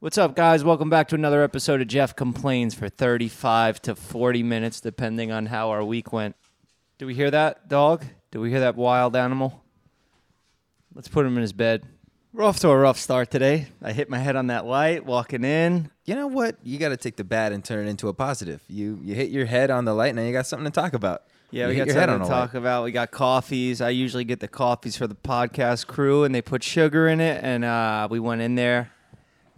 What's up, guys? Welcome back to another episode of Jeff Complains for 35 to 40 minutes, depending on how our week went. Do we hear that, dog? Do we hear that wild animal? Let's put him in his bed. We're off to a rough start today. I hit my head on that light walking in. You know what? You got to take the bad and turn it into a positive. You you hit your head on the light, now you got something to talk about. Yeah, You we got head something to on a light. talk about. We got coffees. I usually get the coffees for the podcast crew, and they put sugar in it. And uh, we went in there.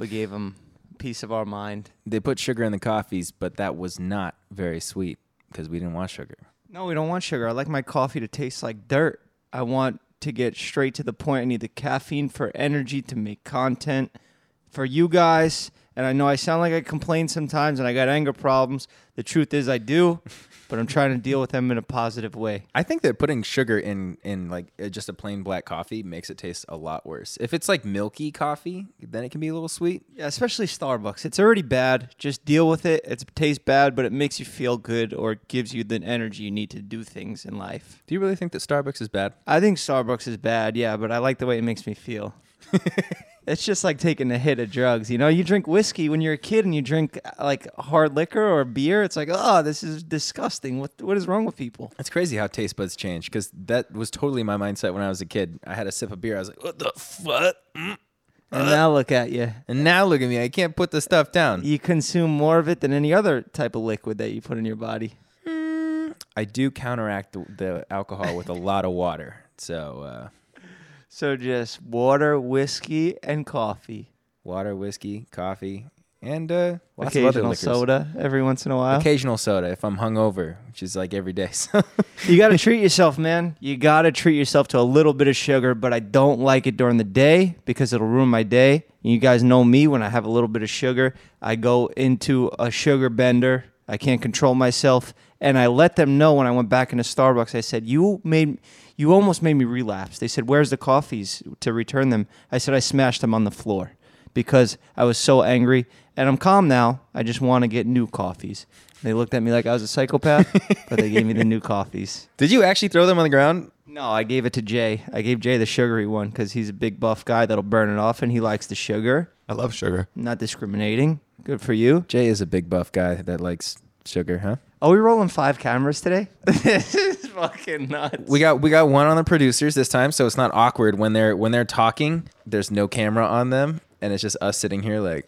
We gave them a piece of our mind. They put sugar in the coffees, but that was not very sweet because we didn't want sugar. No, we don't want sugar. I like my coffee to taste like dirt. I want to get straight to the point. I need the caffeine for energy to make content for you guys. And I know I sound like I complain sometimes and I got anger problems. The truth is I do, but I'm trying to deal with them in a positive way. I think that putting sugar in in like uh, just a plain black coffee makes it taste a lot worse. If it's like milky coffee, then it can be a little sweet. Yeah, especially Starbucks. It's already bad. Just deal with it. It tastes bad, but it makes you feel good or gives you the energy you need to do things in life. Do you really think that Starbucks is bad? I think Starbucks is bad, yeah, but I like the way it makes me feel. it's just like taking a hit of drugs. You know, you drink whiskey when you're a kid and you drink uh, like hard liquor or beer. It's like, oh, this is disgusting. What what is wrong with people? It's crazy how taste buds change because that was totally my mindset when I was a kid. I had a sip of beer, I was like, "What the fuck?" Mm. And now look at you. And now look at me, I can't put the stuff down. You consume more of it than any other type of liquid that you put in your body. I do counteract the, the alcohol with a lot of water. So, uh, So just water, whiskey, and coffee. water, whiskey, coffee, and uh, lots of other Occasional liquors. soda every once in a while. Occasional soda if I'm hungover, which is like every day. So You got to treat yourself, man. You got to treat yourself to a little bit of sugar, but I don't like it during the day because it'll ruin my day. You guys know me when I have a little bit of sugar, I go into a sugar bender. I can't control myself, and I let them know when I went back into Starbucks. I said, "You made you almost made me relapse." They said, "Where's the coffees to return them?" I said, "I smashed them on the floor." Because I was so angry, and I'm calm now. I just want to get new coffees. They looked at me like I was a psychopath, but they gave me the new coffees. did you actually throw them on the ground? No, I gave it to Jay. I gave Jay the sugary one because he's a big buff guy that'll burn it off and he likes the sugar. I love sugar. Not discriminating. Good for you. Jay is a big buff guy that likes sugar, huh? Are we rolling five cameras today? this is fucking nuts. We got we got one on the producers this time, so it's not awkward when they're when they're talking. There's no camera on them, and it's just us sitting here. Like,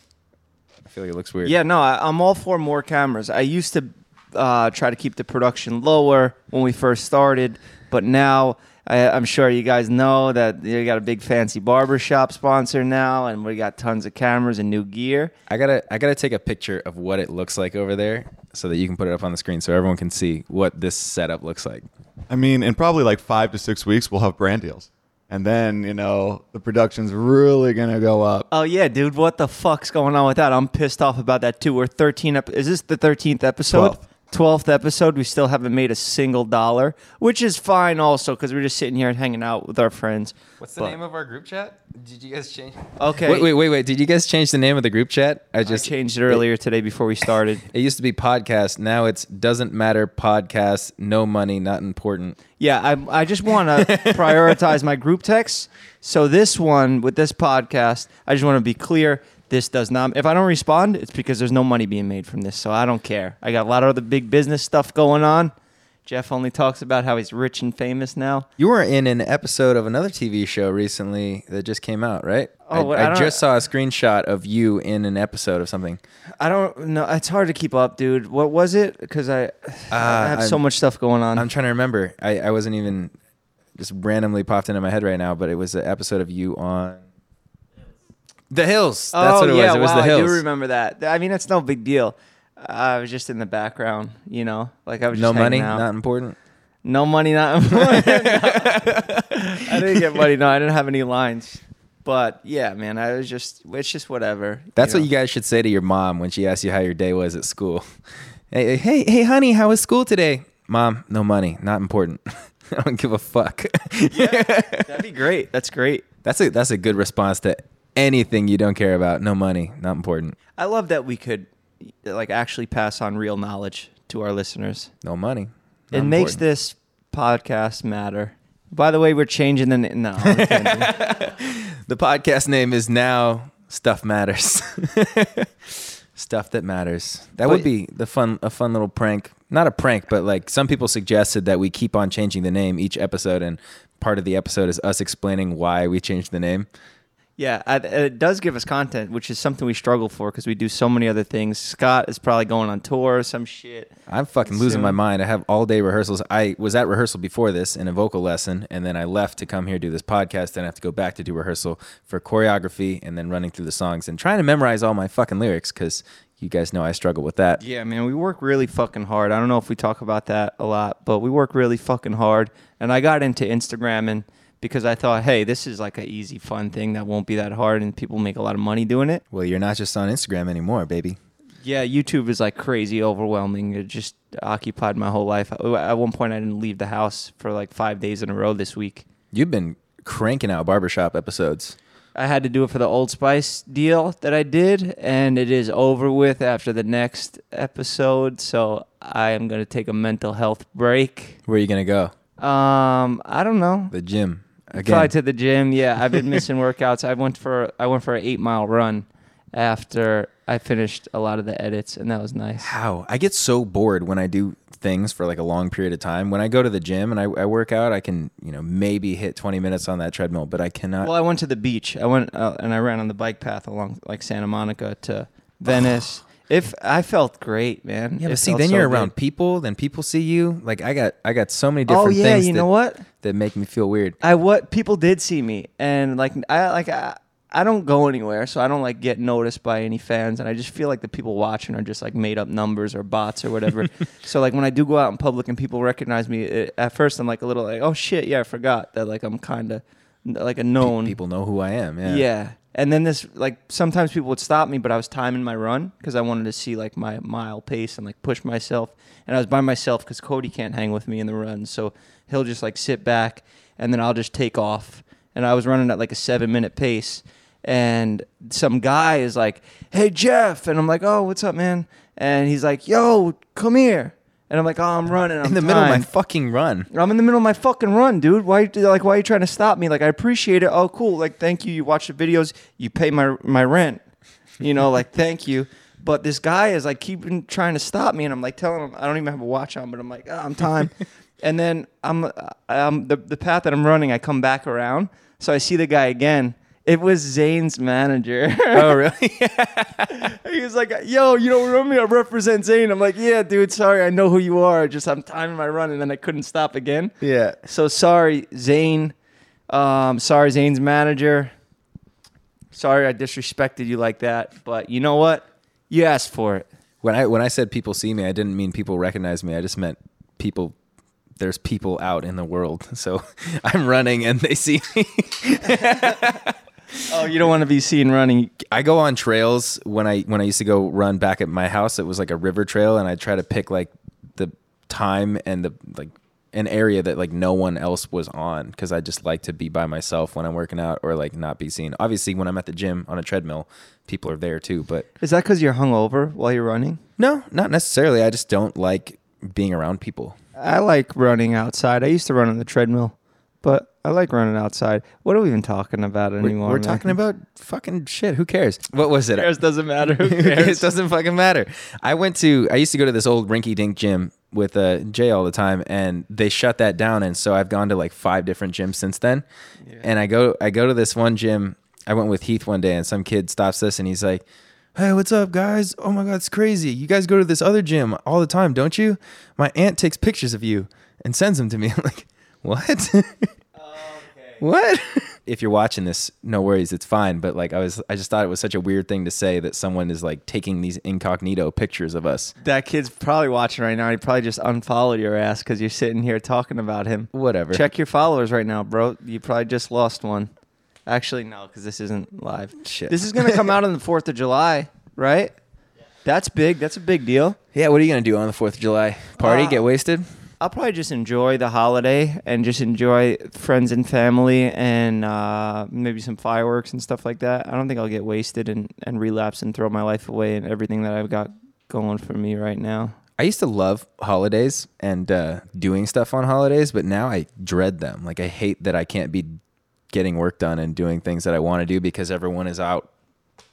I feel like it looks weird. yeah, no, I, I'm all for more cameras. I used to uh, try to keep the production lower when we first started, but now I, I'm sure you guys know that you got a big fancy barbershop sponsor now, and we got tons of cameras and new gear. I gotta I gotta take a picture of what it looks like over there, so that you can put it up on the screen, so everyone can see what this setup looks like. I mean, in probably like five to six weeks, we'll have brand deals. And then, you know, the production's really going to go up. Oh yeah, dude, what the fuck's going on with that? I'm pissed off about that too. We're 13 ep- is this the 13th episode? 12th. 12th episode. We still haven't made a single dollar, which is fine also cuz we're just sitting here and hanging out with our friends. What's the But- name of our group chat? Did you guys change? Okay. Wait, wait, wait, wait. Did you guys change the name of the group chat? I I just changed it earlier today before we started. It used to be podcast. Now it's doesn't matter podcast. No money, not important. Yeah, I I just want to prioritize my group texts. So this one with this podcast, I just want to be clear. This does not. If I don't respond, it's because there's no money being made from this. So I don't care. I got a lot of other big business stuff going on. Jeff only talks about how he's rich and famous now. You were in an episode of another TV show recently that just came out, right? Oh, I, I I, just saw a screenshot of you in an episode of something. I don't know. It's hard to keep up, dude. What was it? Because I, I uh, have so I'm- much stuff going on. I'm trying to remember. I, I wasn't even just randomly popped into my head right now, but it was an episode of you on The Hills. That's oh what it yeah, was. It was wow, The I do remember that. I mean, it's no big deal. I was just in the background, you know, like I was just no money, out. not important. No money, not important. I didn't get money. No, I didn't have any lines. But yeah, man, I was just, it's just whatever. That's know? what you guys should say to your mom when she asks you how your day was at school. Hey, hey, hey, honey, how was school today? Mom, no money, not important. I don't give a fuck. yeah, That'd be great. That's great. that's a that's a good response to anything you don't care about. No money, not important. I love that we could like actually pass on real knowledge to our listeners. No money. it not makes this podcast matter. By the way, we're changing the name. No, The podcast name is now Stuff matters. Stuff that matters. That But- would be the fun a fun little prank. Not a prank, but like some people suggested that we keep on changing the name each episode and part of the episode is us explaining why we changed the name. Yeah, it does give us content, which is something we struggle for because we do so many other things. Scott is probably going on tour or some shit. I'm fucking losing my mind. I have all day rehearsals. I was at rehearsal before this in a vocal lesson, and then I left to come here do this podcast. Then I have to go back to do rehearsal for choreography, and then running through the songs and trying to memorize all my fucking lyrics because you guys know I struggle with that. Yeah, man, we work really fucking hard. I don't know if we talk about that a lot, but we work really fucking hard. And I got into Instagram and because I thought, hey, this is like an easy, fun thing that won't be that hard, and people make a lot of money doing it. Well, you're not just on Instagram anymore, baby. Yeah, YouTube is like crazy overwhelming. It just occupied my whole life. At one point, I didn't leave the house for like five days in a row this week. You've been cranking out barbershop episodes. I had to do it for the Old Spice deal that I did, and it is over with after the next episode. So I am going to take a mental health break. Where are you gonna go? Um, I don't know. The gym again. Probably to the gym. Yeah, I've been missing workouts. I went for I went for an eight mile run after I finished a lot of the edits, and that was nice. How I get so bored when I do things for like a long period of time. When I go to the gym and I, I work out, I can you know maybe hit 20 minutes on that treadmill, but I cannot. Well, I went to the beach. I went uh, and I ran on the bike path along like Santa Monica to Venice. If I felt great, man. yeah, It see, felt then so you're good. around people, then people see you. Like I got, I got so many oh, different Oh yeah, things you that, know what? that make me feel weird. I what people did see me, and like I like I, I don't go anywhere, so I don't like get noticed by any fans, and I just feel like the people watching are just like made up numbers or bots or whatever. so like when I do go out in public and people recognize me, it, at first I'm like a little like, oh shit, yeah, I forgot that like I'm kind of like a known People know who I am. Yeah. yeah. And then this, like, sometimes people would stop me, but I was timing my run because I wanted to see, like, my mile pace and, like, push myself. And I was by myself because Cody can't hang with me in the run. So he'll just, like, sit back and then I'll just take off. And I was running at, like, a seven minute pace. And some guy is like, hey, Jeff. And I'm like, oh, what's up, man? And he's like, yo, come here. And I'm like, oh, I'm running. I'm In the middle of my timed." fucking run. I'm in the middle of my fucking run, dude. Why like why are you trying to stop me? Like I appreciate it. Oh, cool. Like thank you. You watch the videos. You pay my my rent. You know, like thank you. But this guy is like keeping trying to stop me, and I'm like telling him I don't even have a watch on, but I'm like, oh, I'm time. and then I'm um the the path that I'm running, I come back around, so I see the guy again. It was Zane's manager. Oh really? he was like, "Yo, you don't remember me? I represent Zane." I'm like, "Yeah, dude. Sorry, I know who you are. Just I'm timing my run, and then I couldn't stop again." yeah. So sorry, Zane. Um, sorry, Zane's manager. Sorry, I disrespected you like that. But you know what? You asked for it. When I when I said people see me, I didn't mean people recognize me. I just meant people. There's people out in the world, so I'm running and they see me. Oh, you don't want to be seen running. I go on trails when I when I used to go run back at my house. It was like a river trail, and I try to pick like the time and the like an area that like no one else was on because I just like to be by myself when I'm working out or like not be seen. Obviously, when I'm at the gym on a treadmill, people are there too. But Is that because you're hungover while you're running? no, not necessarily. I just don't like being around people. I like running outside. I used to run on the treadmill, but I like running outside. What are we even talking about We're, anymore? we're talking about fucking shit. Who cares? What was it? Who cares? Doesn't matter. Who cares? it doesn't fucking matter. I went to I used to go to this old rinky dink gym with uh, Jay all the time, and they shut that down. And so I've gone to like five different gyms since then. And I go I go to this one gym. I went with Heath one day, and some kid stops us, and he's like, "Hey, what's up, guys? Oh my god, it's crazy! You guys go to this other gym all the time, don't you? My aunt takes pictures of you and sends them to me." I'm like, "What?" What? if you're watching this, no worries, it's fine. But like I was, I just thought it was such a weird thing to say that someone is like taking these incognito pictures of us. That kid's probably watching right now. He probably just unfollowed your ass because you're sitting here talking about him. Whatever. Check your followers right now, bro. You probably just lost one. Actually, no, because this isn't live. Shit. This is gonna come out on the Fourth of July, right? That's big. That's a big deal. Yeah. What are you gonna do on the Fourth of July? Party? Uh, get wasted? I'll probably just enjoy the holiday and just enjoy friends and family and uh, maybe some fireworks and stuff like that. I don't think I'll get wasted and, and relapse and throw my life away and everything that I've got going for me right now. I used to love holidays and uh, doing stuff on holidays, but now I dread them. Like I hate that I can't be getting work done and doing things that I want to do because everyone is out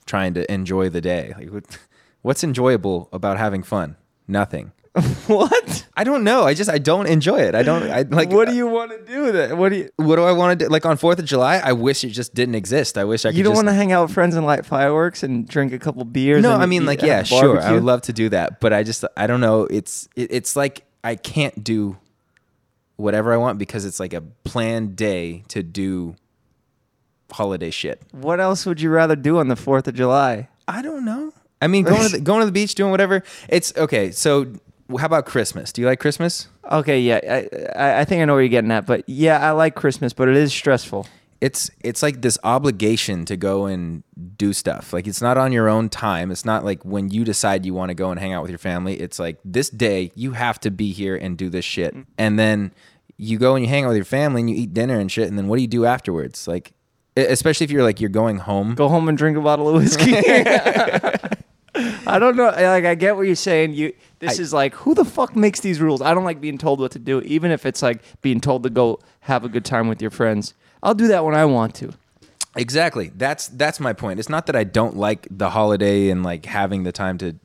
trying to enjoy the day. Like, what's enjoyable about having fun? Nothing. what? I don't know. I just I don't enjoy it. I don't I like. what do you want to do then? What do you? What do I want to do? Like on Fourth of July, I wish it just didn't exist. I wish I. Could You don't want to hang out with friends and light fireworks and drink a couple beers? No, I mean like yeah, sure. I would love to do that, but I just I don't know. It's it, it's like I can't do whatever I want because it's like a planned day to do holiday shit. What else would you rather do on the Fourth of July? I don't know. I mean, going to the, going to the beach, doing whatever. It's okay. So, how about Christmas? Do you like Christmas? Okay, yeah, I, I I think I know where you're getting at, but yeah, I like Christmas, but it is stressful. It's it's like this obligation to go and do stuff. Like it's not on your own time. It's not like when you decide you want to go and hang out with your family. It's like this day you have to be here and do this shit. Mm-hmm. And then you go and you hang out with your family and you eat dinner and shit. And then what do you do afterwards? Like, especially if you're like you're going home. Go home and drink a bottle of whiskey. I don't know. Like I get what you're saying. You this I- is like who the fuck makes these rules? I don't like being told what to do, even if it's like being told to go have a good time with your friends. I'll do that when I want to. Exactly. That's that's my point. It's not that I don't like the holiday and like having the time to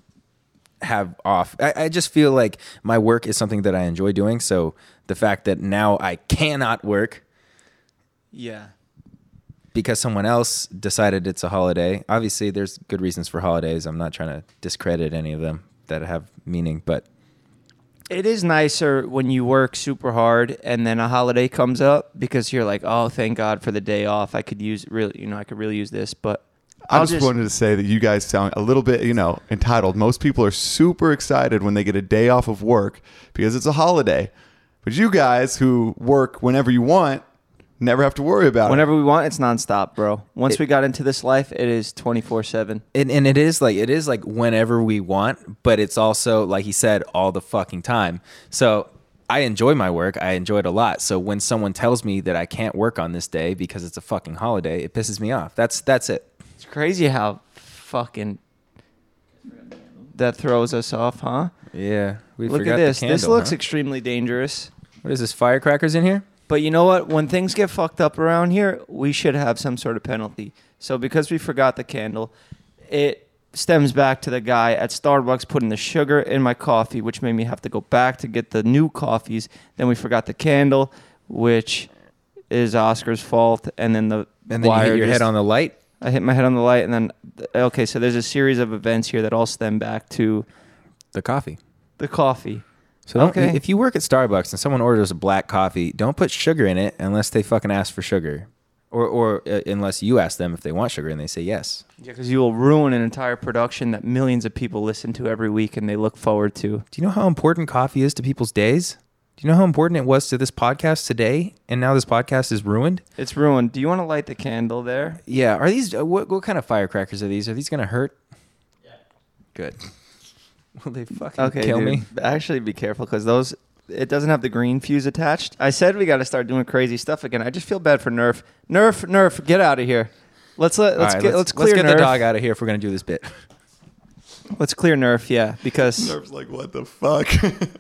have off. I, I just feel like my work is something that I enjoy doing. So the fact that now I cannot work Yeah. Because someone else decided it's a holiday. Obviously, there's good reasons for holidays. I'm not trying to discredit any of them that have meaning, but It is nicer when you work super hard and then a holiday comes up because you're like, oh, thank God for the day off. I could use really, you know, I could really use this. But I I'll just, wanted to say that you guys sound a little bit, you know, entitled. Most people are super excited when they get a day off of work because it's a holiday. But you guys who work whenever you want never have to worry about it. whenever we want, it's nonstop, bro. Once we got into this life, it is 24 7. and, and it is like it is like whenever we want, but it's also like he said all the fucking time. So I enjoy my work. I enjoy it a lot. So when someone tells me that I can't work on this day because it's a fucking holiday, it pisses me off. That's that's it. It's crazy how fucking that throws us off, huh? Yeah, we Look forgot at this. The this candle, looks huh? extremely dangerous. what is this? Firecrackers in here? But you know what? When things get fucked up around here, we should have some sort of penalty. So because we forgot the candle, it stems back to the guy at Starbucks putting the sugar in my coffee, which made me have to go back to get the new coffees. Then we forgot the candle, which is Oscar's fault, and then the And then you wire hit your just- head on the light. I hit my head on the light, and then okay. So there's a series of events here that all stem back to The coffee. the coffee. So don't, Okay. if you work at Starbucks and someone orders a black coffee, don't put sugar in it unless they fucking ask for sugar, or or uh, unless you ask them if they want sugar and they say yes. Yeah, because you will ruin an entire production that millions of people listen to every week and they look forward to. Do you know how important coffee is to people's days? Do you know how important it was to this podcast today? And now this podcast is ruined. It's ruined. Do you want to light the candle there? Yeah. Are these uh, what? What kind of firecrackers are these? Are these gonna hurt? Yeah. Good. Will they fucking Okay, kill dude. me? Actually, be careful because those. It doesn't have the green fuse attached. I said we got to start doing crazy stuff again. I just feel bad for Nerf. Nerf, Nerf, get out of here. Let's let let's All right, get let's, clear get Nerf. the dog out of here if we're gonna do this bit. Let's clear Nerf, yeah, because Nerf's like, what the fuck?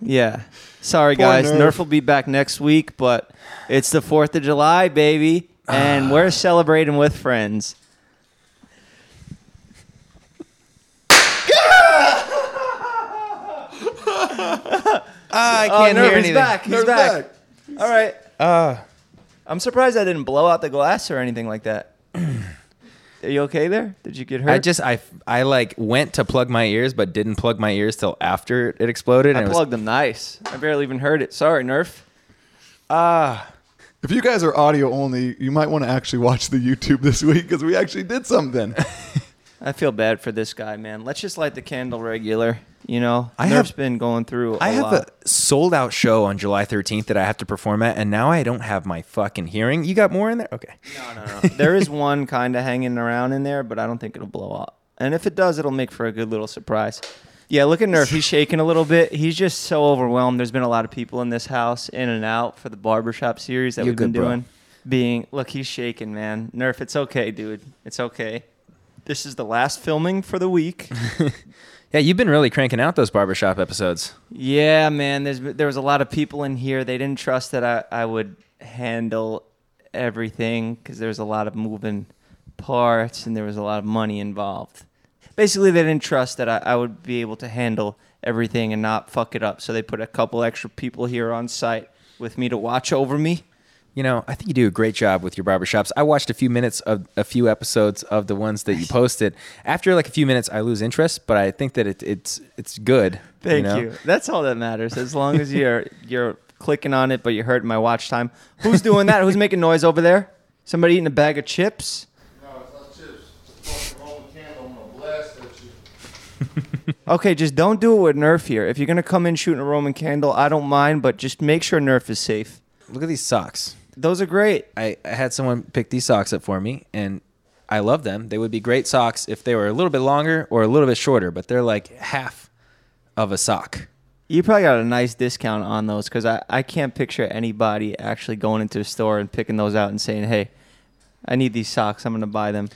yeah. Sorry Poor guys, Nerf. Nerf will be back next week, but it's the Fourth of July, baby, and we're celebrating with friends. I Oh, can't Nerf, hear he's back. He's Nerf's back. All right. Uh, I'm surprised I didn't blow out the glass or anything like that. Are you okay there? Did you get hurt? I just I I like went to plug my ears, but didn't plug my ears till after it exploded. I and it was- plugged them nice. I barely even heard it. Sorry, Nerf. Ah, if you guys are audio only, you might want to actually watch the YouTube this week because we actually did something. I feel bad for this guy, man. Let's just light the candle regular. You know, I Nerf's have- been going through. I I have lot. a sold out show on July 13th that I have to perform at, and now I don't have my fucking hearing. You got more in there? Okay. No, no, no. there is one kind of hanging around in there, but I don't think it'll blow up. And if it does, it'll make for a good little surprise. Yeah, look at Nerf. He's shaking a little bit. He's just so overwhelmed. There's been a lot of people in this house in and out for the barbershop series that You're we've been good, bro. doing. Being, look, he's shaking, man. Nerf, it's okay, dude. It's okay. This is the last filming for the week. Yeah, you've been really cranking out those barbershop episodes. Yeah, man. There's there was a lot of people in here. They didn't trust that I, I would handle everything because there was a lot of moving parts and there was a lot of money involved. Basically, they didn't trust that I, I would be able to handle everything and not fuck it up. So they put a couple extra people here on site with me to watch over me. You know, I think you do a great job with your barbershops. I watched a few minutes of a few episodes of the ones that you posted. After like a few minutes, I lose interest, but I think that it, it's it's good. Thank know? you. That's all that matters. As long as you're you're clicking on it, but you're hurting my watch time. Who's doing that? Who's making noise over there? Somebody eating a bag of chips? No, it's not chips. It's fucking Roman candle. I'm gonna blast at you. Okay, just don't do it with Nerf here. If you're gonna come in shooting a Roman candle, I don't mind, but just make sure Nerf is safe. Look at these socks. Those are great. I, I had someone pick these socks up for me, and I love them. They would be great socks if they were a little bit longer or a little bit shorter, but they're like half of a sock. You probably got a nice discount on those because I, I can't picture anybody actually going into a store and picking those out and saying, hey, I need these socks. I'm going to buy them.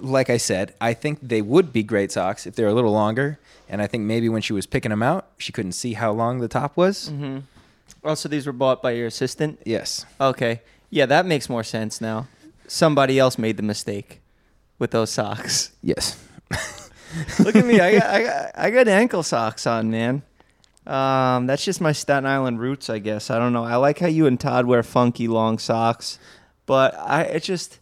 Like I said, I think they would be great socks if they were a little longer. And I think maybe when she was picking them out, she couldn't see how long the top was. Mm-hmm. Also, these were bought by your assistant? Yes. Okay. Yeah, that makes more sense now. Somebody else made the mistake with those socks. Yes. Look at me. I got, I got, I got ankle socks on, man. Um, that's just my Staten Island roots, I guess. I don't know. I like how you and Todd wear funky long socks, but I it just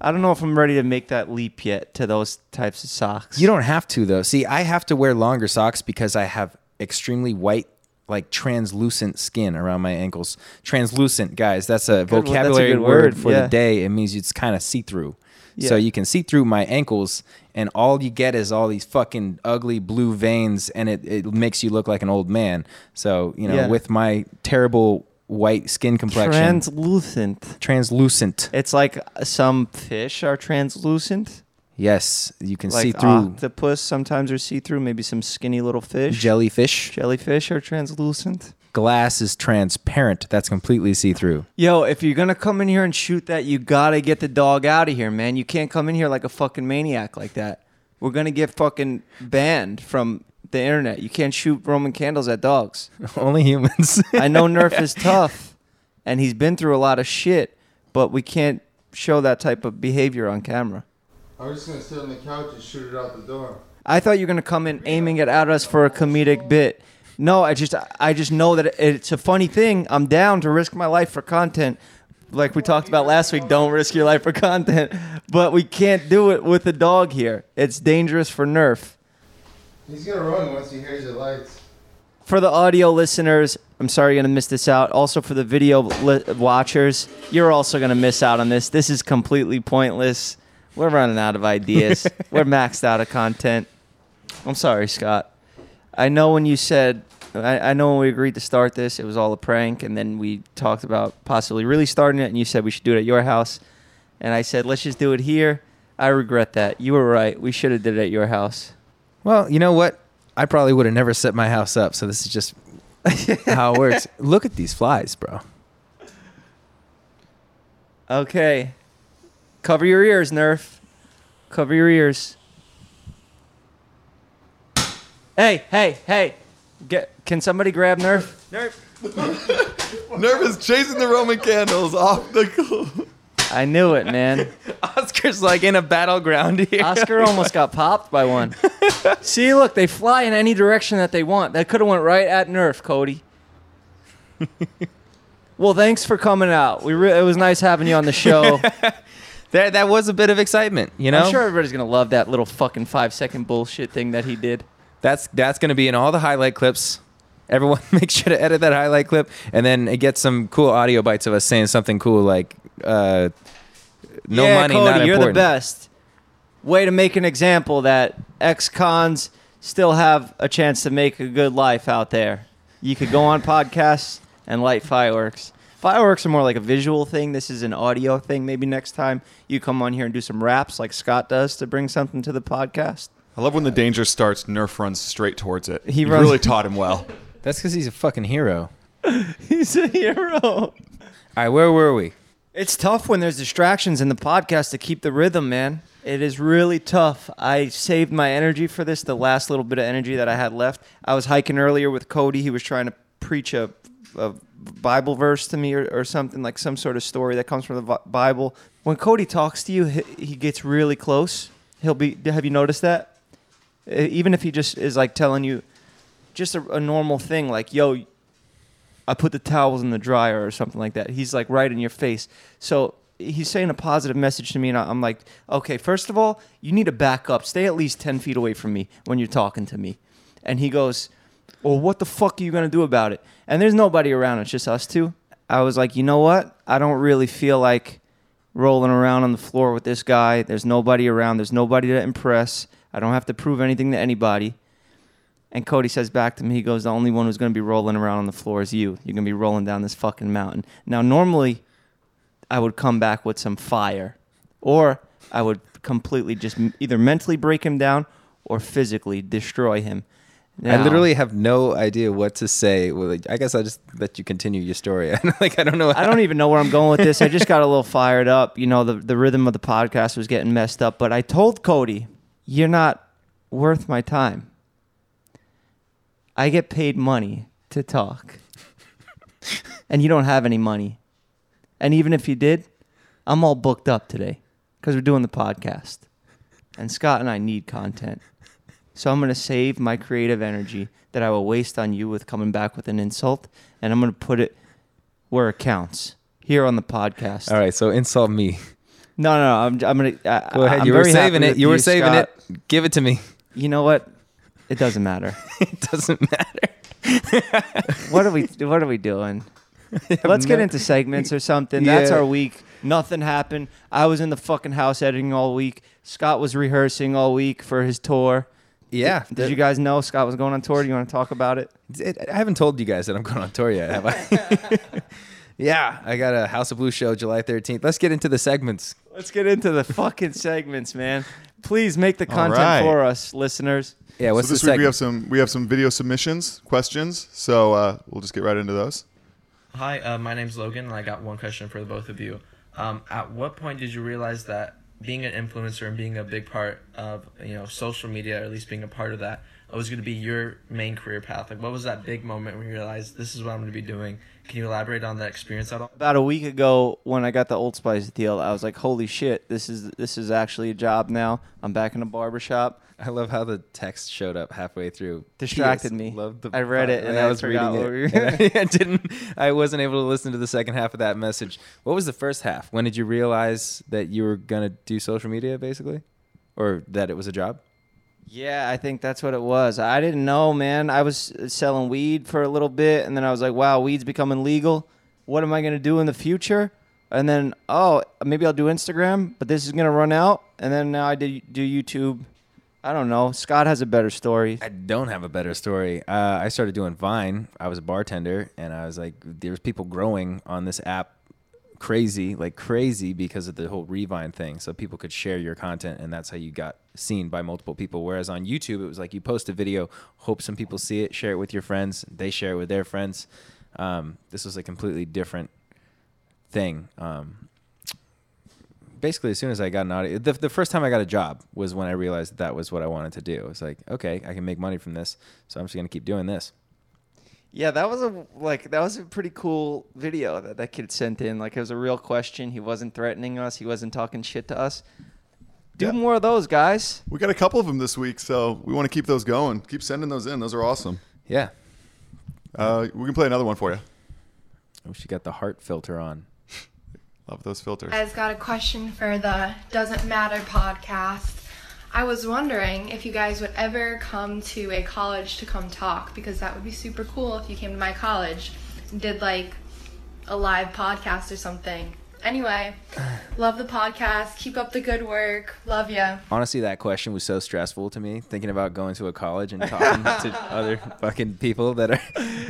I don't know if I'm ready to make that leap yet to those types of socks. You don't have to though. See, I have to wear longer socks because I have extremely white, like translucent skin around my ankles. Translucent, guys. That's a Good wo- that's a vocabulary word, word, for yeah. the day. It means it's kind of see through. Yeah. So you can see through my ankles, and all you get is all these fucking ugly blue veins, and it, it makes you look like an old man. So you know, Yeah. with my terrible white skin complexion, translucent. translucent. It's like some fish are translucent. Yes, you can like see through octopus sometimes are see through. Maybe some skinny little fish. jellyfish. Jellyfish are translucent. Glass is transparent. That's completely see through. Yo, if you're gonna come in here and shoot that, you gotta get the dog out of here, man. You can't come in here like a fucking maniac like that. We're gonna get fucking banned from the internet. You can't shoot Roman candles at dogs. Only humans. I know Nerf is tough, and he's been through a lot of shit, but we can't show that type of behavior on camera. I was just gonna sit on the couch and shoot it out the door. I thought you were gonna come in aiming it at us for a comedic bit. No, I just I just know that it's a funny thing. I'm down to risk my life for content. Like we talked about last week, don't risk your life for content. But we can't do it with a dog here. It's dangerous for Nerf. He's gonna run once he hears the lights. For the audio listeners, I'm sorry you're going to miss this out. Also, for the video li- watchers, you're also going to miss out on this. This is completely pointless. We're running out of ideas. We're maxed out of content. I'm sorry, Scott. I know when you said, I, I know when we agreed to start this, it was all a prank. And then we talked about possibly really starting it. And you said we should do it at your house. And I said, let's just do it here. I regret that. You were right. We should have did it at your house. well, you know what? I probably would have never set my house up. So this is just how it works. Look at these flies, bro. Okay. Cover your ears, Nerf. Cover your ears. Hey, hey, hey. Get can somebody grab Nerf? Nerf. Nerf is chasing the Roman candles off the. cl- I knew it, man. Oscar's like in a battleground here. Oscar almost got popped by one. See, look, they fly in any direction that they want. That could have went right at Nerf, Cody. well, thanks for coming out. We re- it was nice having you on the show. There, that was a bit of excitement, you know. I'm sure everybody's gonna love that little fucking five second bullshit thing that he did. That's that's going to be in all the highlight clips. Everyone, make sure to edit that highlight clip, and then it gets some cool audio bites of us saying something cool like, uh, "No yeah, money, Cody, not you're important." the best. Way to make an example that ex-cons still have a chance to make a good life out there. You could go on podcasts and light fireworks. Fireworks are more like a visual thing. This is an audio thing. Maybe next time you come on here and do some raps like Scott does to bring something to the podcast. I love when the danger starts. Nerf runs straight towards it. He He runs- really taught him well. That's because he's a fucking hero. He's a hero. All right, where were we? It's tough when there's distractions in the podcast to keep the rhythm, man. It is really tough. I saved my energy for this, the last little bit of energy that I had left. I was hiking earlier with Cody. He was trying to preach a a Bible verse to me or, or something like some sort of story that comes from the Bible. When Cody talks to you, he, he gets really close. He'll be. Have you noticed that? Even if he just is like telling you, just a, a normal thing like, "Yo, I put the towels in the dryer" or something like that. He's like right in your face. So he's saying a positive message to me, and I'm like, okay, first of all, you need to back up. Stay at least ten feet away from me when you're talking to me. And he goes, well, what the fuck are you gonna do about it? And there's nobody around. It's just us two. I was like, you know what? I don't really feel like rolling around on the floor with this guy. There's nobody around. There's nobody to impress. I don't have to prove anything to anybody. And Cody says back to me, he goes, The only one who's going to be rolling around on the floor is you. You're going to be rolling down this fucking mountain. Now, normally, I would come back with some fire, or I would completely just either mentally break him down or physically destroy him. I literally have no idea what to say. Well, like, I guess I'll just let you continue your story. like I don't know. I don't even know where I'm going with this. I just got a little fired up. You know, the, the rhythm of the podcast was getting messed up. But I told Cody, you're not worth my time. I get paid money to talk. and you don't have any money. And even if you did, I'm all booked up today because we're doing the podcast. And Scott and I need content. So I'm going to save my creative energy that I will waste on you with coming back with an insult. And I'm going to put it where it counts here on the podcast. All right, so insult me. No, no, no. I'm, I'm gonna I, Go ahead. I'm you were saving it. You were saving Scott. it. Give it to me. You know what? It doesn't matter. it doesn't matter. what are we? What are we doing? Let's get into segments or something. That's our week. Nothing happened. I was in the fucking house editing all week. Scott was rehearsing all week for his tour. Yeah. Did you guys know Scott was going on tour? Do you want to talk about it? It, I haven't told you guys that I'm going on tour yet, have I? yeah, I got a House of Blues show July 13th. Let's get into the segments. Let's get into the fucking segments, man. Please make the content right. for us, listeners. Yeah, what's so this the week we have some we have some video submissions, questions. So uh, we'll just get right into those. Hi, uh, my name's Logan, and I got one question for the both of you. Um, at what point did you realize that being an influencer and being a big part of you know social media, or at least being a part of that, was going to be your main career path? Like, what was that big moment when you realized this is what I'm going to be doing? Can you elaborate on that experience at all? About a week ago, when I got the Old Spice deal, I was like, "Holy shit! This is this is actually a job now. I'm back in a barbershop." I love how the text showed up halfway through. Distracted me. Love the I read it and I I was reading we it. and I, I didn't. I wasn't able to listen to the second half of that message. What was the first half? When did you realize that you were gonna do social media, basically, or that it was a job? Yeah, I think that's what it was. I didn't know, man. I was selling weed for a little bit, and then I was like, "Wow, weed's becoming legal. What am I gonna do in the future?" And then, oh, maybe I'll do Instagram, but this is gonna run out. And then now I did do YouTube. I don't know. Scott has a better story. I don't have a better story. Uh, I started doing Vine. I was a bartender, and I was like, "There's people growing on this app, crazy, like crazy, because of the whole Revine thing. So people could share your content, and that's how you got seen by multiple people. Whereas on YouTube, it was like you post a video, hope some people see it, share it with your friends, they share it with their friends. Um, this was a completely different thing. Um, basically as soon as I got an audio, the, the first time I got a job was when I realized that, that was what I wanted to do. It's like, okay, I can make money from this, so I'm just gonna keep doing this. Yeah, that was a like that was a pretty cool video that that kid sent in. Like it was a real question. He wasn't threatening us. He wasn't talking shit to us. Do Yeah. more of those, guys. We got a couple of them this week, so we want to keep those going. Keep sending those in. Those are awesome. Yeah. Uh, we can play another one for you. Oh, she got the heart filter on. Love those filters. I've got a question for the Doesn't Matter podcast. I was wondering if you guys would ever come to a college to come talk because that would be super cool if you came to my college and did like a live podcast or something. Anyway, love the podcast. Keep up the good work. Love ya. Honestly, that question was so stressful to me. Thinking about going to a college and talking to other fucking people that are,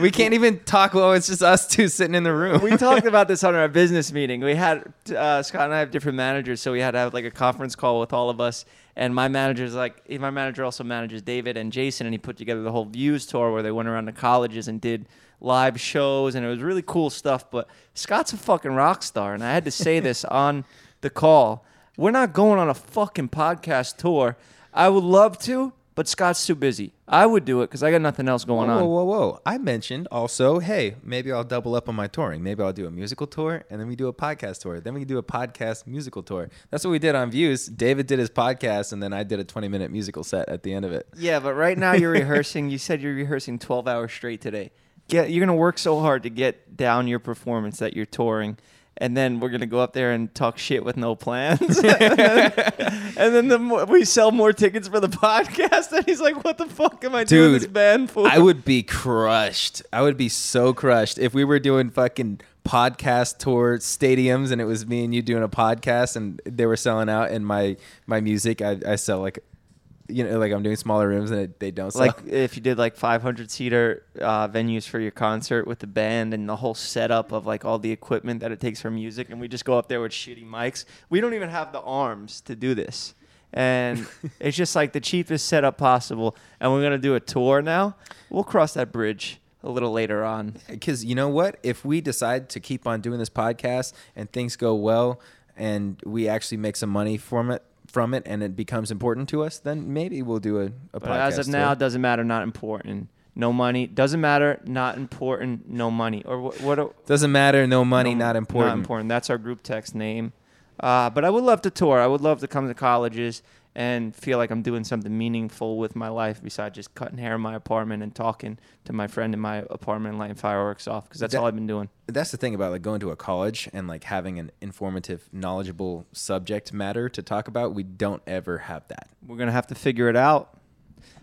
we can't even talk while it's just us two sitting in the room. we talked about this on our business meeting. We had uh, Scott and I have different managers, so we had to have like a conference call with all of us. And my manager's like, my manager also manages David and Jason, and he put together the whole Views tour where they went around to colleges and did live shows, and it was really cool stuff. But Scott's a fucking rock star, and I had to say this on the call. We're not going on a fucking podcast tour. I would love to, but Scott's too busy. I would do it because I got nothing else going whoa, on. whoa, whoa, whoa! I mentioned also, hey, maybe I'll double up on my touring. Maybe I'll do a musical tour, and then we do a podcast tour. Then we can do a podcast musical tour. That's what we did on Views. David did his podcast, and then I did a twenty-minute musical set at the end of it. Yeah, but right now you're rehearsing. You said you're rehearsing 12 hours straight today. Get you're gonna work so hard to get down your performance that you're touring, and then we're gonna go up there and talk shit with no plans, and then, and then the more, we sell more tickets for the podcast. And he's like, "What the fuck am I doing this band for?" I would be crushed. I would be so crushed if we were doing fucking podcast tour stadiums and it was me and you doing a podcast and they were selling out and my my music I, I sell like you know like I'm doing smaller rooms and it, they don't sell. like if you did like 500 seater uh, venues for your concert with the band and the whole setup of like all the equipment that it takes for music and we just go up there with shitty mics we don't even have the arms to do this. And it's just like the cheapest setup possible. And we're gonna do a tour now. We'll cross that bridge a little later on. Because you know what? If we decide to keep on doing this podcast and things go well and we actually make some money from it from it and it becomes important to us then maybe we'll do a, a but podcast as of now it doesn't matter not important no money doesn't matter not important no money or what, what doesn't matter no money No, not important Not important. That's our group text name. Uh, but I would love to tour. I would love to come to colleges and feel like I'm doing something meaningful with my life besides just cutting hair in my apartment and talking to my friend in my apartment and lighting fireworks off because that's That- all I've been doing. that's the thing about like going to a college and like having an informative knowledgeable subject matter to talk about we don't ever have that We're gonna have to figure it out.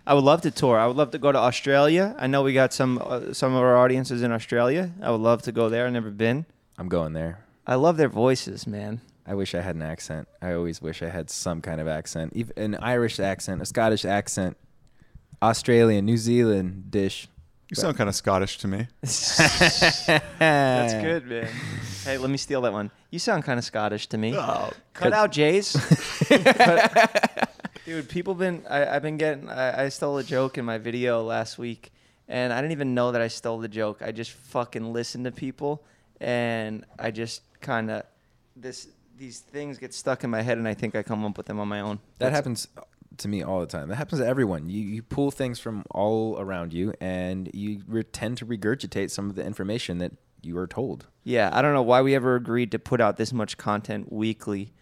I would love to tour. I would love to go to Australia. I know we got some uh, some of our audiences in Australia. I would love to go there. I've never been. i'm going there I love their voices, man. I wish i had an accent i always wish i had some kind of accent even an irish accent a scottish accent australian new zealand dish You sound kind of Scottish to me. That's good, man. Hey, let me steal that one. You sound kind of Scottish to me. Oh, Cut out Jay's. Cut- Dude, people been. I, I've been getting. I, I stole a joke in my video last week, and I didn't even know that I stole the joke. I just fucking listened to people, and I just kind of this. These things get stuck in my head, and I think I come up with them on my own. that That's- happens to me all the time that happens to everyone you, you pull things from all around you and you re- tend to regurgitate some of the information that you were told Yeah, I don't know why we ever agreed to put out this much content weekly.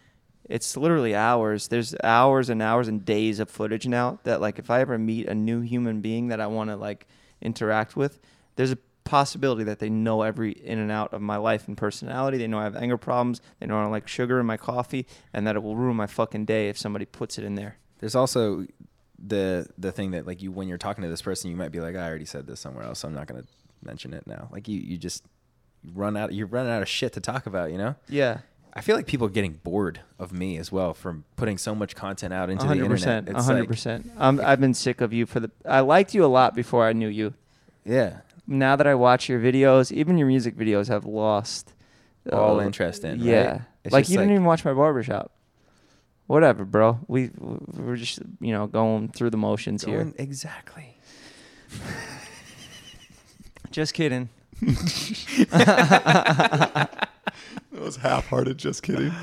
It's literally hours. There's hours and hours and days of footage now that like if I ever meet a new human being that I want to like interact with, there's a possibility that they know every in and out of my life and personality. They know I have anger problems. They know I don't like sugar in my coffee and that it will ruin my fucking day if somebody puts it in there. There's also the the thing that like you when you're talking to this person, you might be like, I already said this somewhere else. So I'm not gonna mention it now. Like you you just run out you're running out of shit to talk about. You know. Yeah. I feel like people are getting bored of me as well from putting so much content out into the hundred internet. It's hundred like- percent. Um, I've been sick of you for the. I liked you a lot before I knew you. Yeah. Now that I watch your videos, even your music videos have lost All uh, interest in. right? Yeah, It's like just you didn't even watch my barbershop. Whatever, bro. We we're just you know going through the motions here. exactly. Just kidding. That was half-hearted. Just kidding.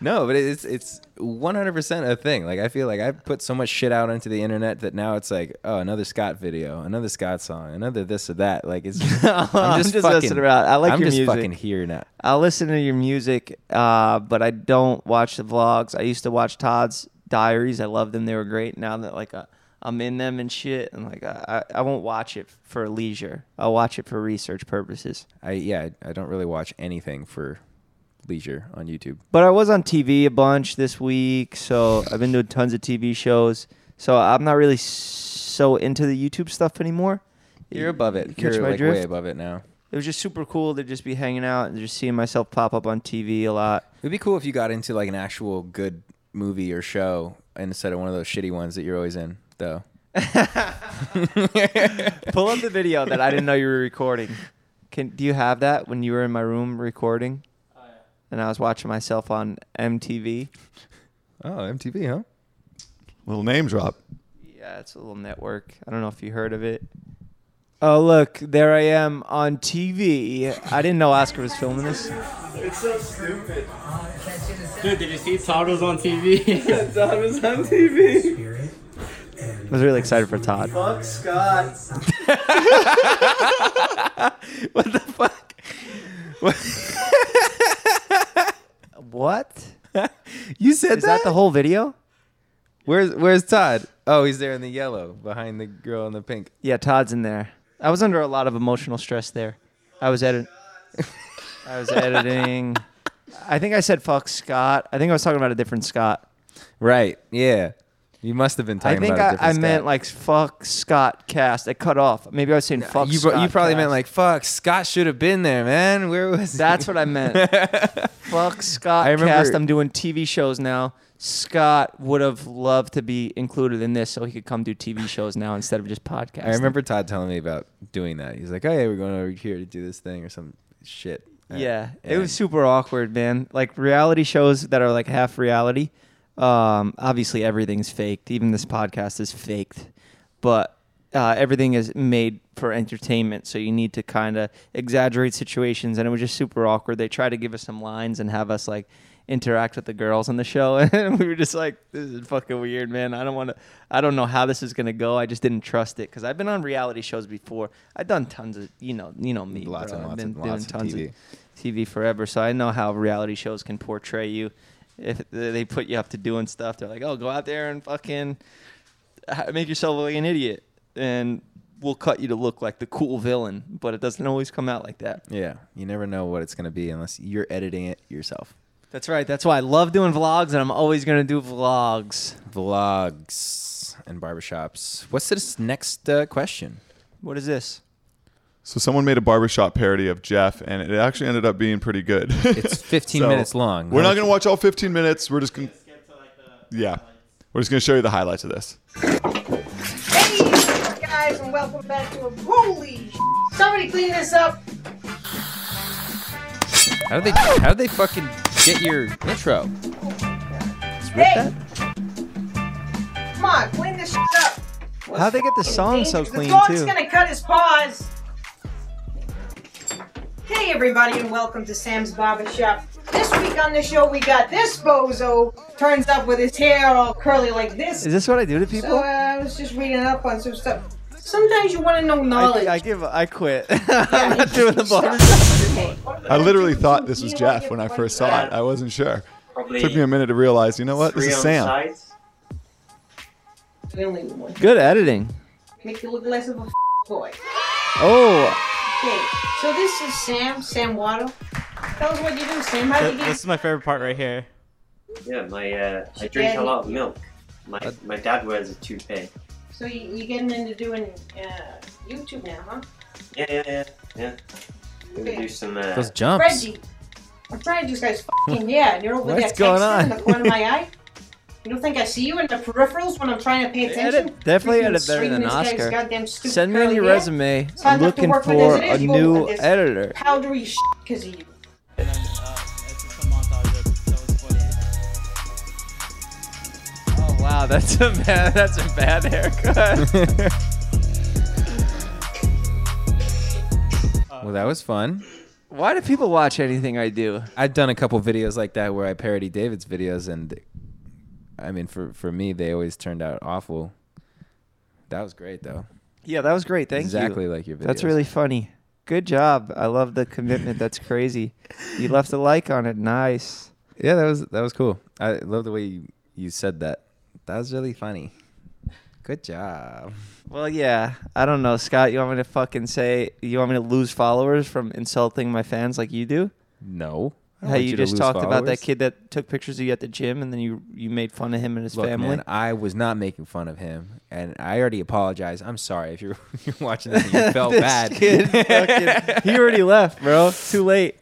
No, but it's it's 100% a thing. Like I feel like I put so much shit out onto the internet that now it's like, oh, another Scott video, another Scott song, another this or that. Like it's I'm just messing around. I like I'm your just music. fucking here now. I'll listen to your music, uh, but I don't watch the vlogs. I used to watch Todd's diaries. I loved them; they were great. Now that like uh, I'm in them and shit, and like I, I I won't watch it for leisure. I'll watch it for research purposes. I yeah, I, I don't really watch anything for leisure on YouTube. But I was on TV a bunch this week, so I've been doing tons of TV shows. So I'm not really so into the YouTube stuff anymore. You're above You it. catch You're my like drift? way above it now. It was just super cool to just be hanging out and just seeing myself pop up on TV a lot. It'd be cool if you got into like an actual good movie or show instead of one of those shitty ones that you're always in, though. Pull up the video that I didn't know you were recording. Can do you have that when you were in my room recording? And I was watching myself on MTV. Oh, MTV, huh? Little name drop. Yeah, it's a little network. I don't know if you heard of it. Oh look, there I am on TV. I didn't know Oscar was filming this. It's so stupid. Dude, did you see Todd was on TV? Todd was on TV. I was really excited for Todd. Fuck Scott. what the fuck? What? You said Is that the whole video? Where's Where's Todd? Oh, he's there in the yellow behind the girl in the pink. Yeah, Todd's in there. I was under a lot of emotional stress there. I was edit. I was editing. I think I said fuck Scott. I think I was talking about a different Scott. Right. Yeah. You must have been talking I think about I, I meant like fuck Scott cast. It cut off. Maybe I was saying fuck you, Scott. you probably cast. meant like fuck Scott should have been there, man. Where was he? That's what I meant. fuck Scott I remember- cast. I'm doing TV shows now. Scott would have loved to be included in this so he could come do TV shows now instead of just podcasts. I remember Todd telling me about doing that. He's like, "Oh yeah, we're going over here to do this thing or some shit." Uh, Yeah, it was super awkward, man. Like reality shows that are like half reality. Um, obviously, everything's faked. Even this podcast is faked, but uh, everything is made for entertainment. So you need to kind of exaggerate situations, and it was just super awkward. They tried to give us some lines and have us like interact with the girls on the show, and we were just like, "This is fucking weird, man. I don't want to. I don't know how this is gonna go. I just didn't trust it because I've been on reality shows before. I've done tons of, you know, you know me. Lots bro. and I've lots been and doing lots of tons TV. of TV forever, so I know how reality shows can portray you. If they put you up to doing stuff, they're like, "Oh, go out there and fucking make yourself like an idiot," and we'll cut you to look like the cool villain. But it doesn't always come out like that. Yeah, you never know what it's gonna be unless you're editing it yourself. That's right. That's why I love doing vlogs, and I'm always gonna do vlogs. Vlogs and barbershops. What's this next uh, question? What is this? So someone made a barbershop parody of Jeff, and it actually ended up being pretty good. It's 15 So, minutes long. We're not going to watch all 15 minutes. We're just going to. Yeah. We're just going to show you the highlights of this. Hey guys, and welcome back to a holy. sh- Somebody clean this up. How do they? How do they fucking get your intro? Just rip Hey. that? Come on, clean this sh- up. How'd they get the song so dangerous. clean The dog's too? gonna cut his paws. Hey everybody, and welcome to Sam's Barber Shop. This week on the show, we got this bozo turns up with his hair all curly like this. Is this what I do to So people? uh, I was just reading up on some stuff. Sometimes you want to know knowledge. I, I give. I quit. I'm not doing the barber. I literally thought this was Jeff when I first saw it. I wasn't sure. Probably took me a minute to realize, you know what? This is Sam. sides. We only need one. Good editing. Make you look less of a boy. Oh, Okay, so this is Sam, Sam Waddle. Tell us what you do, Sam. How do you get? This is my favorite part right here. Yeah, my uh, I drink a lot of milk. My my dad wears a toupee. So you, you getting into doing uh, YouTube now, huh? Yeah, yeah, yeah, yeah. We're gonna Okay. do some. Uh, Those jumps. Reggie, I'm trying to do this guy's fucking yeah, and you're over What's there going texting in on? the corner of my eye. You don't think I see you in the peripherals when I'm trying to pay attention? edit- definitely Freaking edit better than this guy's Oscar. send me your resume. So I I'm looking for a new bull- this editor. Powdery shit because of you. And then uh, it's just a montage of so it's funny. Oh wow, that's a bad. That's a bad haircut. Well, that was fun. Why do people watch anything I do? I've done a couple videos like that where I parody David's videos, and I mean, for for me, they always turned out awful. That was great, though. Yeah, that was great. Thank exactly you. Exactly like your videos. That's really funny. Good job. I love the commitment. That's crazy. You left a like on it. Nice. yeah. That was that was cool. I love the way you, you said that. That was really funny. Good job. Well, yeah. I don't know, Scott. You want me to fucking say? You want me to lose followers from insulting my fans like you do? No. I How want you, just lose talked about that kid that took pictures of you at the gym, and then you you made fun of him and his Look, family. man, I was not making fun of him, and I already apologized. I'm sorry if you're you're watching this and you felt This bad. kid fucking- he already left, bro. Too late.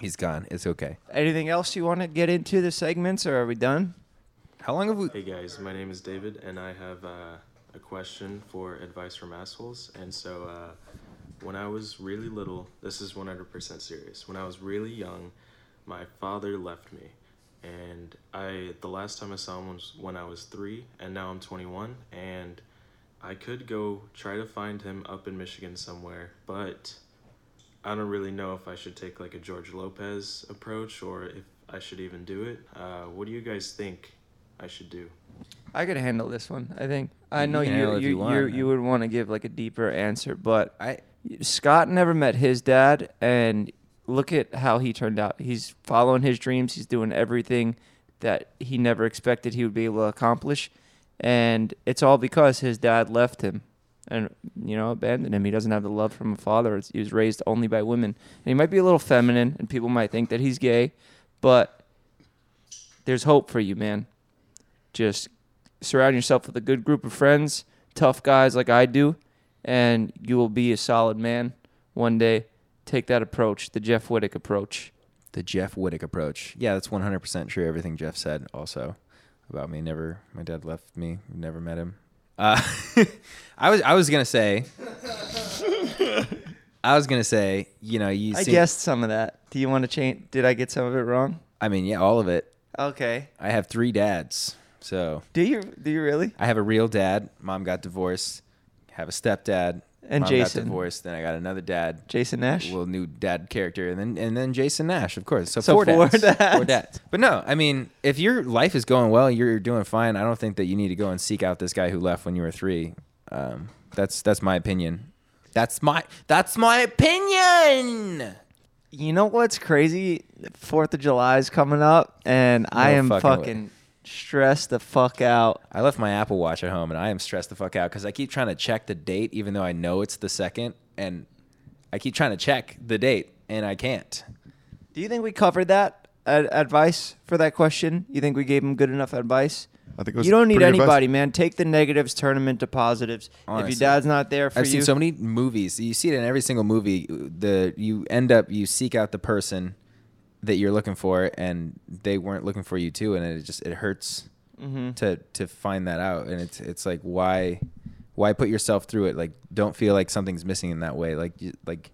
He's gone. It's okay. Anything else you want to get into the segments, or are we done? How long have we? Hey guys, my name is David, and I have uh, a question for advice from assholes. And so, uh, when I was really little, this is 100% serious. When I was really young, my father left me, and I the last time I saw him was when I was three, and now I'm 21, and I could go try to find him up in Michigan somewhere, but I don't really know if I should take like a George Lopez approach or if I should even do it. Uh, what do you guys think I should do. I could handle this one. I think I know you you you you, want, you, would want to give like a deeper answer, but I Scott never met his dad, and look at how he turned out. He's following his dreams. He's doing everything that he never expected he would be able to accomplish, and it's all because his dad left him and you know abandoned him. He doesn't have the love from a father. He was raised only by women, and he might be a little feminine, and people might think that he's gay, but there's hope for you, man. Just surround yourself with a good group of friends, tough guys like I do, and you will be a solid man one day. Take that approach, the Jeff Wittek approach. the Jeff Wittek approach. Yeah, that's 100% true. Everything Jeff said also about me. Never, my dad left me. Never met him. Uh, I was, I was gonna say, I was gonna say, you know, you. I seem- guessed some of that. Do you want to change? Did I get some of it wrong? I mean, yeah, all of it. Okay. I have three dads, so Do you? Do you really? I have a real dad. Mom got divorced. Have a stepdad. And Mom Jason. got divorced. Then I got another dad. Jason Nash. Little new dad character, and then and then Jason Nash, of course. So, So four, four dads. dads. Four dads. But no, I mean, if your life is going well, you're doing fine. I don't think that you need to go and seek out this guy who left when you were three. Um, that's that's my opinion. That's my that's my opinion. You know what's crazy? Fourth of July is coming up, and I am fucking fucking stressed the fuck out. I left my Apple Watch at home, and I am stressed the fuck out because I keep trying to check the date, even though I know it's the second, and I keep trying to check the date, and I can't. Do you think we covered that ad- advice for that question? You think we gave him good enough advice? I think it was you don't need pretty good advice. anybody, man. Take the negatives, turn them into positives. if your dad's not there for I've you, seen so many movies. You see it in every single movie. The you end up you seek out the person that you're looking for, and they weren't looking for you too, and it just it hurts Mhm. to to find that out. And it's it's like why why put yourself through it? Like don't feel like something's missing in that way. Like you, like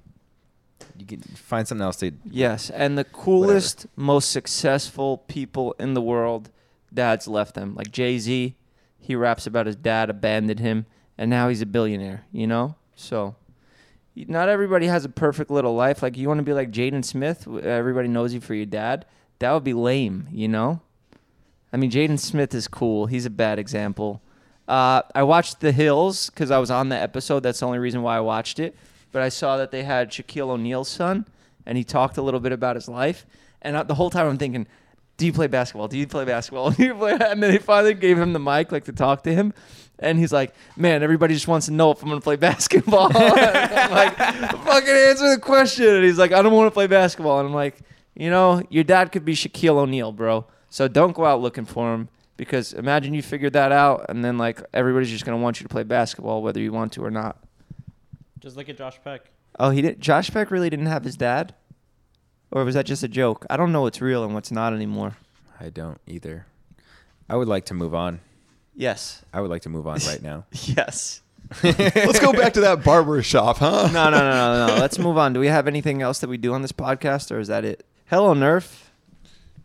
you can find something else to. Yes, and the coolest, most successful people in the world, dads left them. Like Jay Z, he raps about his dad abandoned him, and now he's a billionaire. You know, so not everybody has a perfect little life. Like you want to be like Jaden Smith, everybody knows you for your dad. That would be lame. You know, I mean, Jaden Smith is cool. He's a bad example. Uh, I watched The Hills because I was on the episode. That's the only reason why I watched it. But I saw that they had Shaquille O'Neal's son, and he talked a little bit about his life. And I, the whole time I'm thinking, do you play basketball? Do you play basketball? Do you play? And then they finally gave him the mic, like to talk to him. And he's like, man, everybody just wants to know if I'm going to play basketball. I'm like, fucking answer the question. And he's like, I don't want to play basketball. And I'm like, you know, your dad could be Shaquille O'Neal, bro. So don't go out looking for him because imagine you figured that out and then like everybody's just going to want you to play basketball whether you want to or not. Just look at Josh Peck. Oh, he did. Josh Peck really didn't have his dad, or was that just a joke? I don't know what's real and what's not anymore. I don't either. I would like to move on. Yes. I would like to move on right now. Yes. Let's go back to that barber shop, huh? No, no, no, no, no. Let's move on. Do we have anything else that we do on this podcast, or is that it? Hello, Nerf.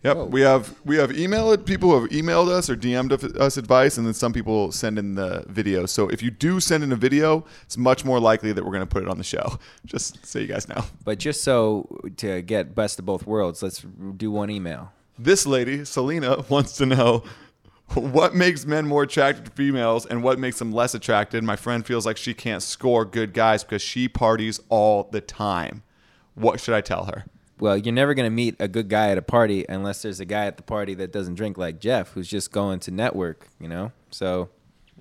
Yep, we have we have emailed people who have emailed us or DM'd us advice, and then some people send in the video. So if you do send in a video, it's much more likely that we're going to put it on the show. Just so you guys know. But just so to get best of both worlds, let's do one email. This lady, Selena, wants to know what makes men more attracted to females and what makes them less attracted. My friend feels like she can't score good guys because she parties all the time. What should I tell her? Well, you're never going to meet a good guy at a party unless there's a guy at the party that doesn't drink like Jeff, who's just going to network, you know? So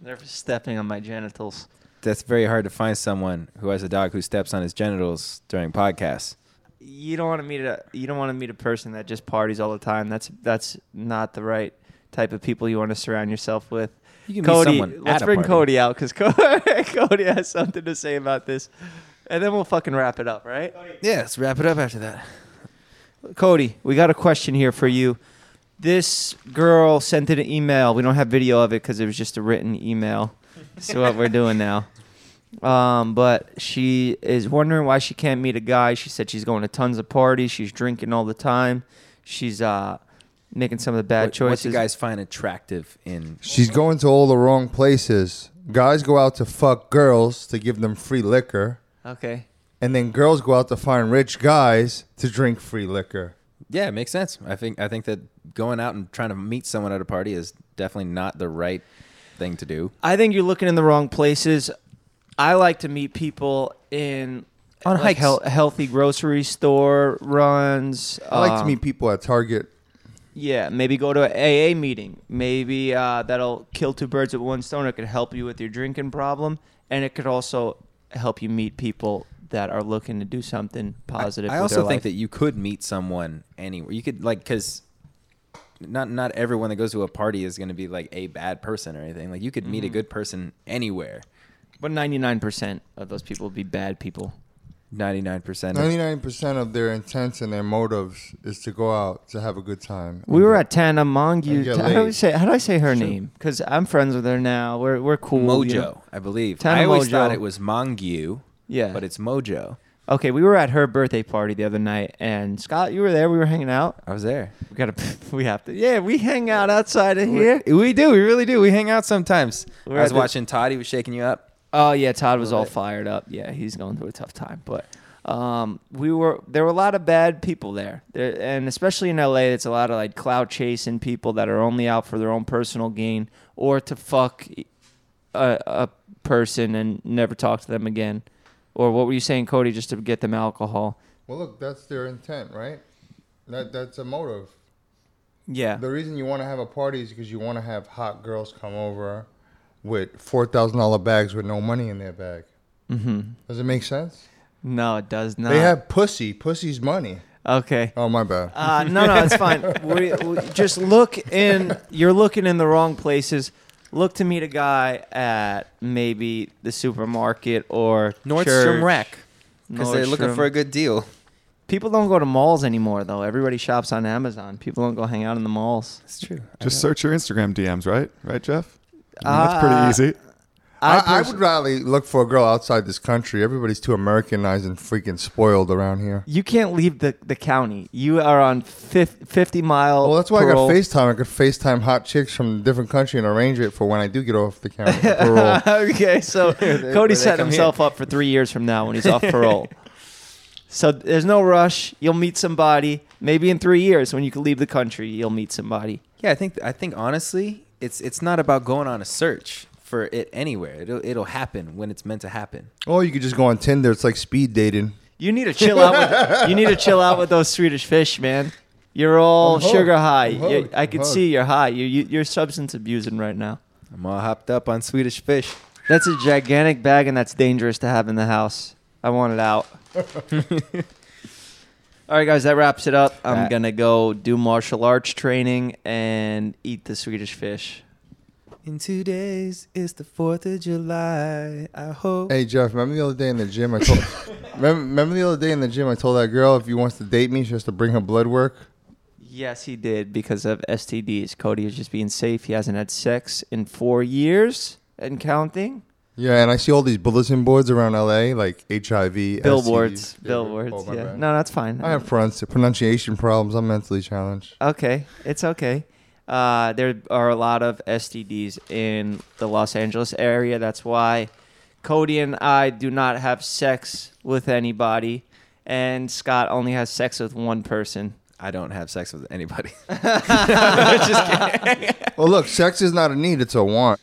They're stepping on my genitals. that's very hard to find someone who has a dog who steps on his genitals during podcasts. You don't want to meet a you don't want to meet a person that just parties all the time. That's that's not the right type of people you want to surround yourself with. You can meet Cody, someone let's at a bring party. Cody out because Cody has something to say about this, and then we'll fucking wrap it up, right? Yeah, let's wrap it up after that. Cody, we got a question here for you. This girl sent in an email. We don't have video of it because it was just a written email. So what we're doing now. Um, but she is wondering why she can't meet a guy. She said she's going to tons of parties. She's drinking all the time. She's uh, making some of the bad What, choices. what do you guys find attractive in She's going to all the wrong places. Guys go out to fuck girls to give them free liquor, Okay. And then girls go out to find rich guys to drink free liquor. Yeah, it makes sense. I think I think that going out and trying to meet someone at a party is definitely not the right thing to do. I think you're looking in the wrong places. I like to meet people in On like hikes. hel- healthy grocery store runs. I like to um, meet people at Target. Yeah, maybe go to an AA meeting. Maybe uh, that'll kill two birds with one stone. It could help you with your drinking problem, and it could also help you meet people that are looking to do something positive. I with also their think life. that you could meet someone anywhere. You could like because not not everyone that goes to a party is going to be like a bad person or anything. Like you could meet a Mhm. good person anywhere. But 99% of those people would be bad people. Ninety nine percent. Ninety-nine percent of their intents and their motives is to go out to have a good time. We were at Tana Mongu. and How do, we laid. say, how do I say her Sure. name? Because I'm friends with her now. We're, we're cool. Mojo, you know? I believe. Tana I always Mojo. thought it was Mongu. Yeah. but it's Mojo. Okay, we were at her birthday party the other night, and Scott, you were there. We were hanging out. I was there. We gotta. We have to. Yeah, we hang out outside of here. We, we do. We really do. We hang out sometimes. We're I was at the- watching Todd. He was shaking you up. Oh yeah, Todd was all fired up. Yeah, he's going through a tough time. But um, we were there were a lot of bad people there, there, and especially in LA, it's a lot of like cloud chasing people that are only out for their own personal gain or to fuck a, a person and never talk to them again. Or what were you saying, Cody? Just to get them alcohol. Well, look, that's their intent, right? That that's a motive. Yeah. The reason you want to have a party is because you want to have hot girls come over with four thousand dollar bags with no money in their bag. Mm-hmm. Does it make sense? No, it does not. They have pussy. Pussy's money. Okay. Oh my bad. Uh, no, no, it's fine. we, we just look in. You're looking in the wrong places. Look to meet a guy at maybe the supermarket or Nordstrom church. Rack. Because they're looking Nordstrom. for a good deal. People don't go to malls anymore, though. Everybody shops on Amazon. People don't go hang out in the malls. It's true. Just search your Instagram DMs, right? Right, Jeff? I mean, that's pretty Uh, easy. I, I I would rather look for a girl outside this country. Everybody's too Americanized and freaking spoiled around here. You can't leave the, the county. You are on fif- 50 mile. Well, that's why parole. I got FaceTime. I could FaceTime hot chicks from a different country and arrange it for when I do get off the county. parole. okay, so They- Cody set come himself up for three years from now when he's off parole. So there's no rush. You'll meet somebody. Maybe in three years, when you can leave the country, you'll meet somebody. Yeah, I think I think honestly, it's it's not about going on a search for it anywhere. It'll it'll happen when it's meant to happen. Or you could just go on Tinder. It's like speed dating. You need to chill out. With, you need to chill out with those Swedish fish, man. You're all I'm hooked. sugar high. I'm You- I can hooked. see you're high. You, you, you're substance abusing right now. I'm all hopped up on Swedish fish. That's a gigantic bag, and that's dangerous to have in the house. I want it out. All right, guys, that wraps it up. I'm That- gonna go do martial arts training and eat the Swedish fish. In two days, it's the Fourth of July. I hope. Hey Jeff, remember the other day in the gym? I told. remember, remember the other day in the gym? I told that girl if you wants to date me, she has to bring her blood work. Yes, he did because of STDs. Cody is just being safe. He hasn't had sex in four years and counting. Yeah, and I see all these bulletin boards around LA, like HIV, Billboards, STDs. billboards. Oh, yeah, bad. no, that's fine. I have pronunci- pronunciation problems. I'm mentally challenged. Okay, it's okay. Uh, there are a lot of STDs in the Los Angeles area. That's why Cody and I do not have sex with anybody, and Scott only has sex with one person. I don't have sex with anybody. Well, look, sex is not a need; it's a want.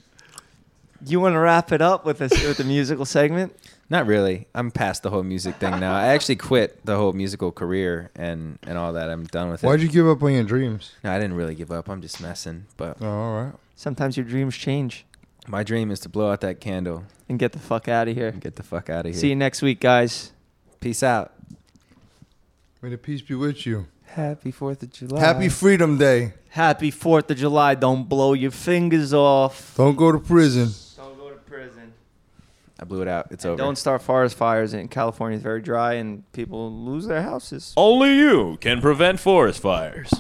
You want to wrap it up with this with the musical segment? Not really. I'm past the whole music thing now. I actually quit the whole musical career and and all that. I'm done with it. Why'd you give up on your dreams? No, I didn't really give up. I'm just messing. But Oh, all right. Sometimes your dreams change my dream is to blow out that candle and get the fuck out of here. and get the fuck out of here. See you next week, guys. Peace out. May the peace be with you. Happy Fourth of July. Happy Freedom Day. Happy Fourth of July. Don't blow your fingers off. Don't go to prison. I blew it out. It's over. Don't start forest fires. In California is very dry, and people lose their houses. Only you can prevent forest fires.